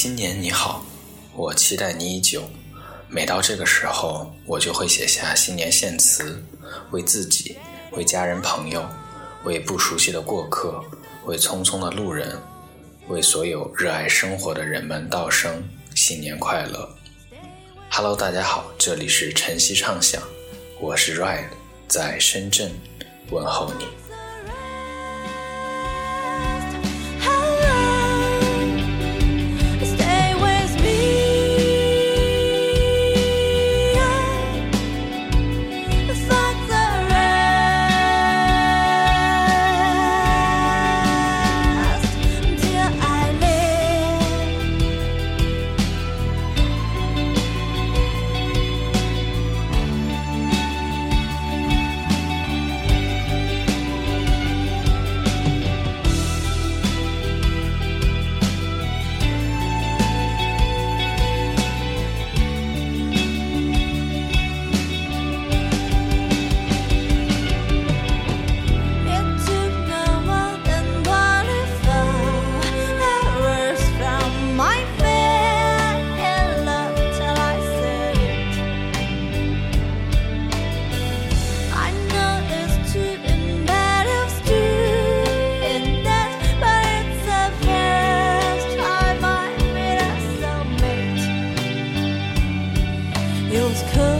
新年你好，我期待你已久。每到这个时候，我就会写下新年献词，为自己，为家人朋友，为不熟悉的过客，为匆匆的路人，为所有热爱生活的人们道声新年快乐。Hello，大家好，这里是晨曦畅想，我是 Ryan，在深圳问候你。angels come.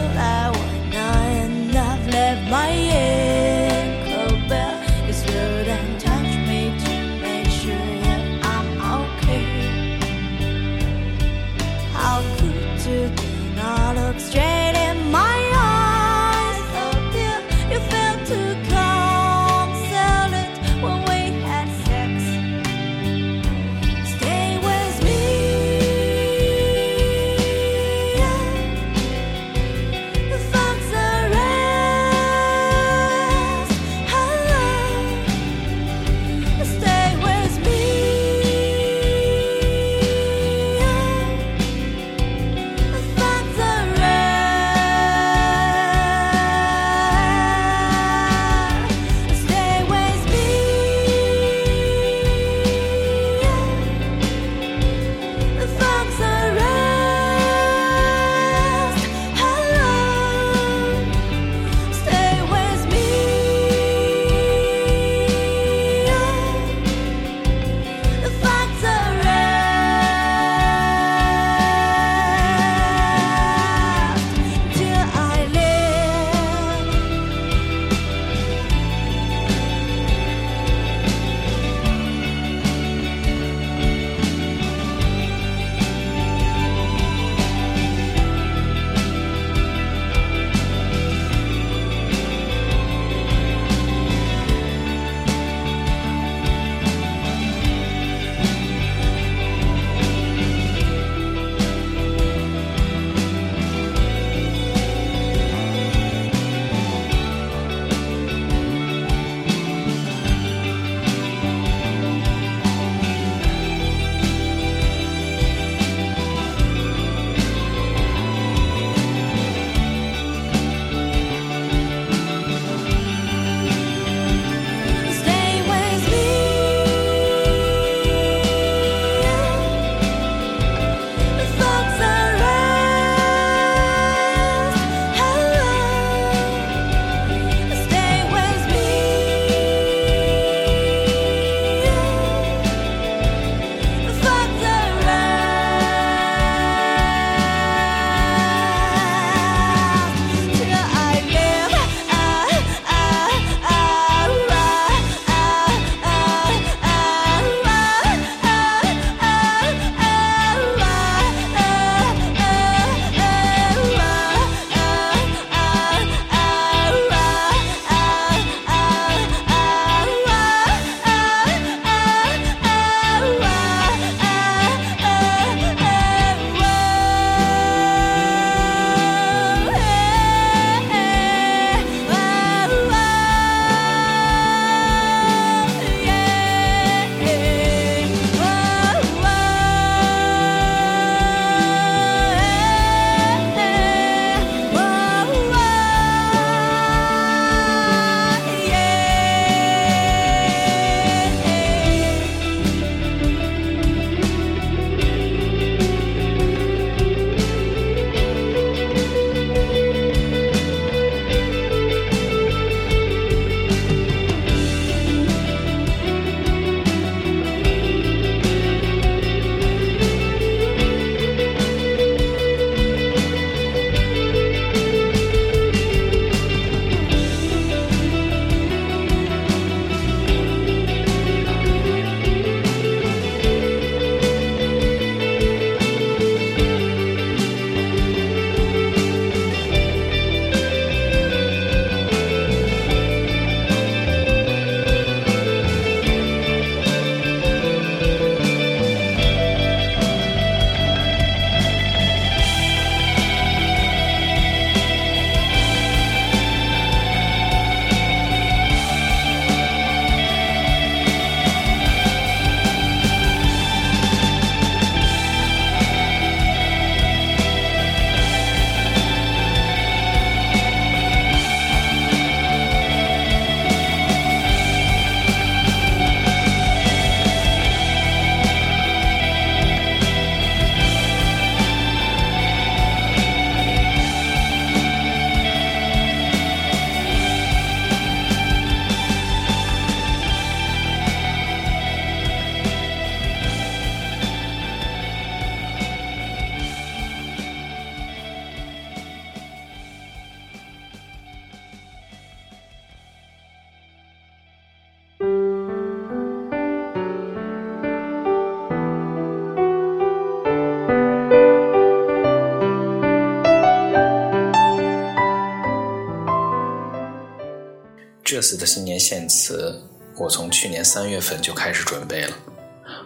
这次的新年献词，我从去年三月份就开始准备了。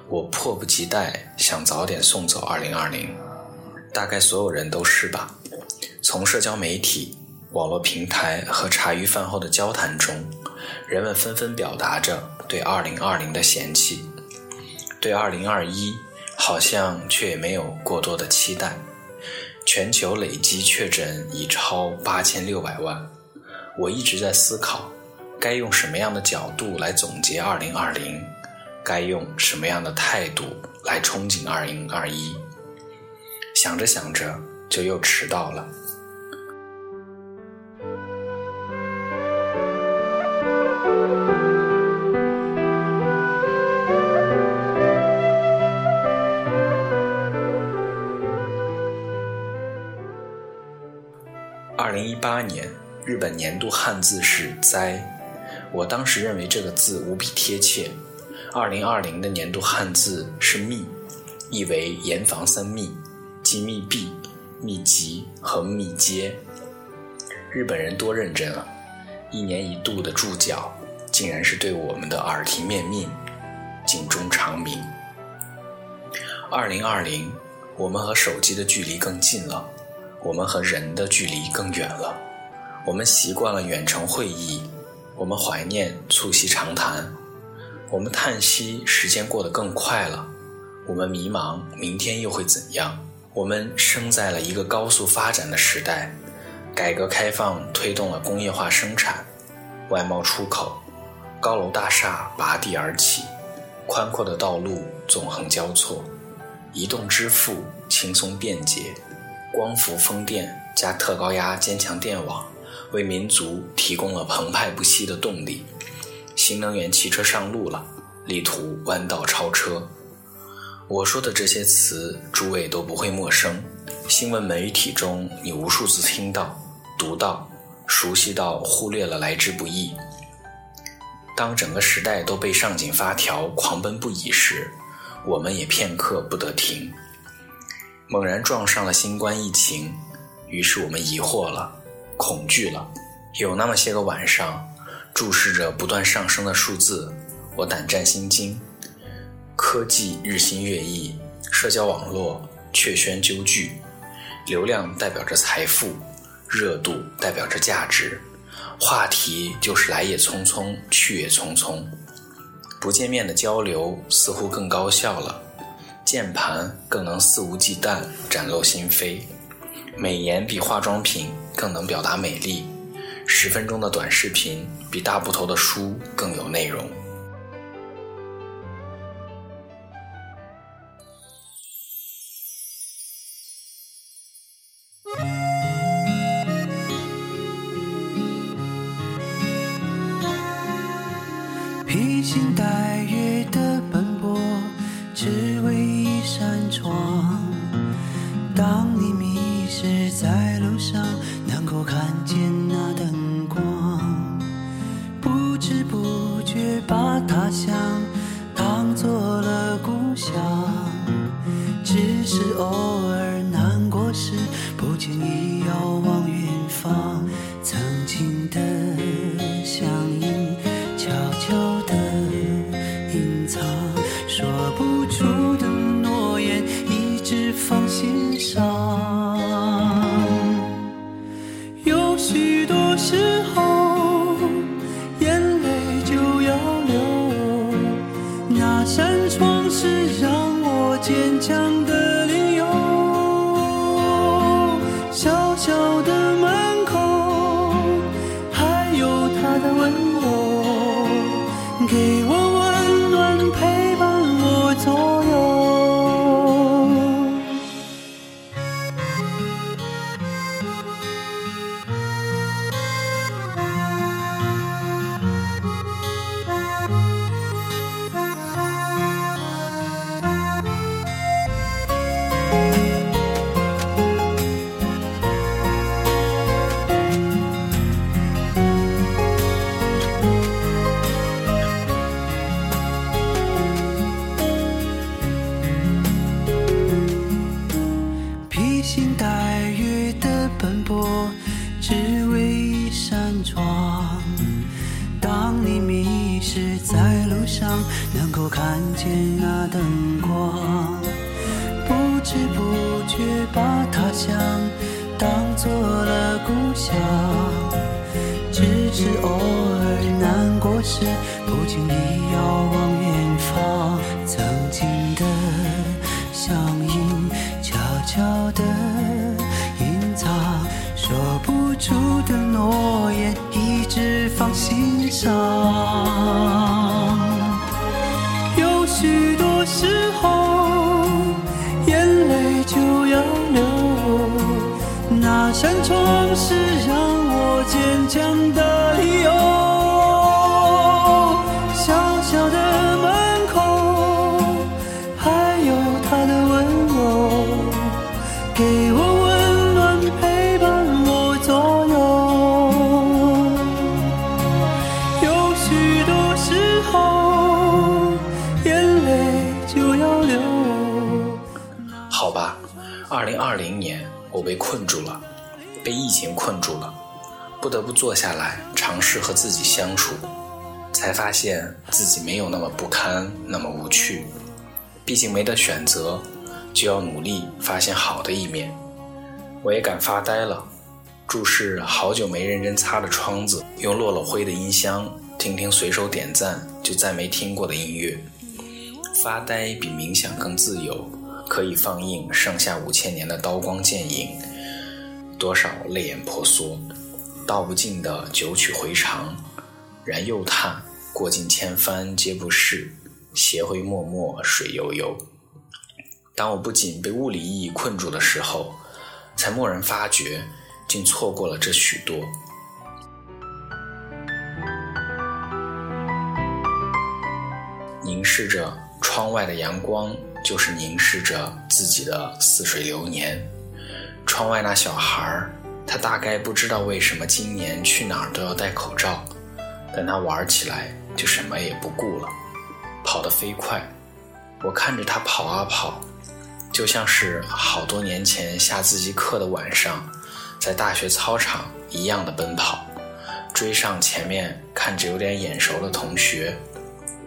我迫不及待想早点送走2020，大概所有人都是吧。从社交媒体、网络平台和茶余饭后的交谈中，人们纷纷表达着对2020的嫌弃，对2021好像却也没有过多的期待。全球累计确诊已超八千六百万，我一直在思考。该用什么样的角度来总结2020？该用什么样的态度来憧憬2021？想着想着，就又迟到了。二零一八年，日本年度汉字是“灾”。我当时认为这个字无比贴切。二零二零的年度汉字是“密”，意为严防三密，即密闭、密集和密接。日本人多认真啊！一年一度的注脚，竟然是对我们的耳提面命，警钟长鸣。二零二零，我们和手机的距离更近了，我们和人的距离更远了，我们习惯了远程会议。我们怀念促膝长谈，我们叹息时间过得更快了，我们迷茫明天又会怎样？我们生在了一个高速发展的时代，改革开放推动了工业化生产、外贸出口，高楼大厦拔地而起，宽阔的道路纵横交错，移动支付轻松便捷，光伏风电加特高压坚强电网。为民族提供了澎湃不息的动力，新能源汽车上路了，力图弯道超车。我说的这些词，诸位都不会陌生。新闻媒体中，你无数次听到、读到、熟悉到忽略了来之不易。当整个时代都被上紧发条、狂奔不已时，我们也片刻不得停。猛然撞上了新冠疫情，于是我们疑惑了。恐惧了，有那么些个晚上，注视着不断上升的数字，我胆战心惊。科技日新月异，社交网络却喧纠聚，流量代表着财富，热度代表着价值，话题就是来也匆匆，去也匆匆。不见面的交流似乎更高效了，键盘更能肆无忌惮展露心扉。美颜比化妆品更能表达美丽，十分钟的短视频比大部头的书更有内容。披星戴是在路上能够看见那灯光，不知不觉把他乡当做了故乡，只是偶尔难过时不经意遥望远方，曾经的乡音悄悄地隐藏，说不出的诺言。上。有许多时候，眼泪就要流。那扇窗是让我坚强的不得不坐下来尝试和自己相处，才发现自己没有那么不堪，那么无趣。毕竟没得选择，就要努力发现好的一面。我也敢发呆了，注视好久没认真擦的窗子，用落了灰的音箱听听随手点赞就再没听过的音乐。发呆比冥想更自由，可以放映上下五千年的刀光剑影，多少泪眼婆娑，道不尽的九曲回肠，然又叹过尽千帆皆不是，斜晖脉脉水悠悠。当我不仅被物理意义困住的时候，才蓦然发觉，竟错过了这许多。凝视着窗外的阳光，就是凝视着自己的似水流年。窗外那小孩儿，他大概不知道为什么今年去哪儿都要戴口罩，但他玩起来就什么也不顾了，跑得飞快。我看着他跑啊跑，就像是好多年前下自习课的晚上，在大学操场一样的奔跑，追上前面看着有点眼熟的同学。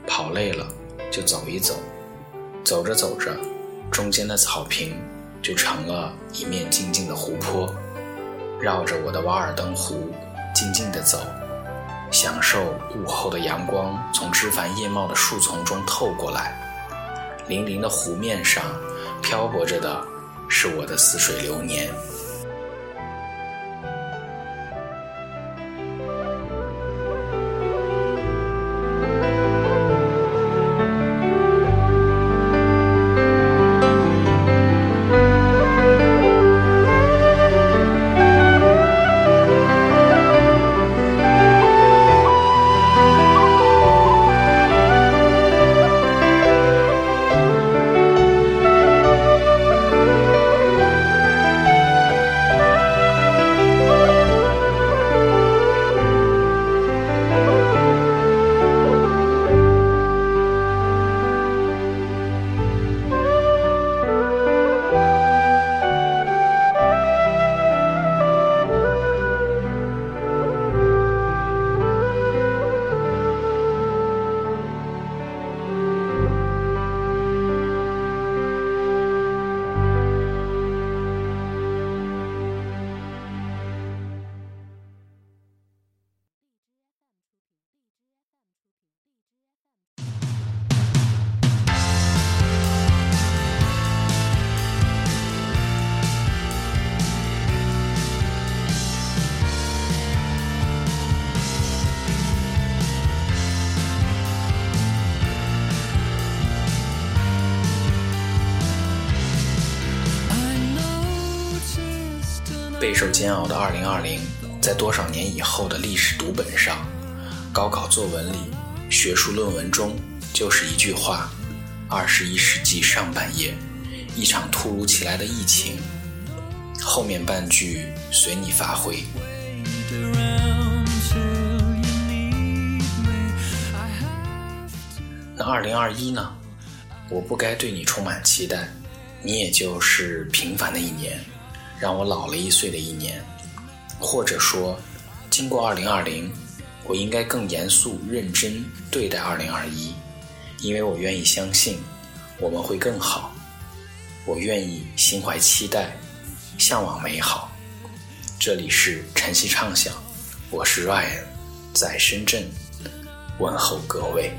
跑累了就走一走，走着走着，中间的草坪就成了一面静静的湖泊，绕着我的瓦尔登湖静静地走，享受午后的阳光从枝繁叶茂的树丛中透过来，粼粼的湖面上漂泊着的是我的似水流年。受煎熬的2020，在多少年以后的历史读本上，高考作文里、学术论文中，就是一句话：二十一世纪上半叶，一场突如其来的疫情。后面半句随你发挥。那2021呢？我不该对你充满期待，你也就是平凡的一年。让我老了一岁的一年。或者说经过二零二零我应该更严肃认真对待二零二一因为我愿意相信我们会更好。我愿意心怀期待向往美好。这里是晨曦畅想我是 ryan 在深圳问候各位。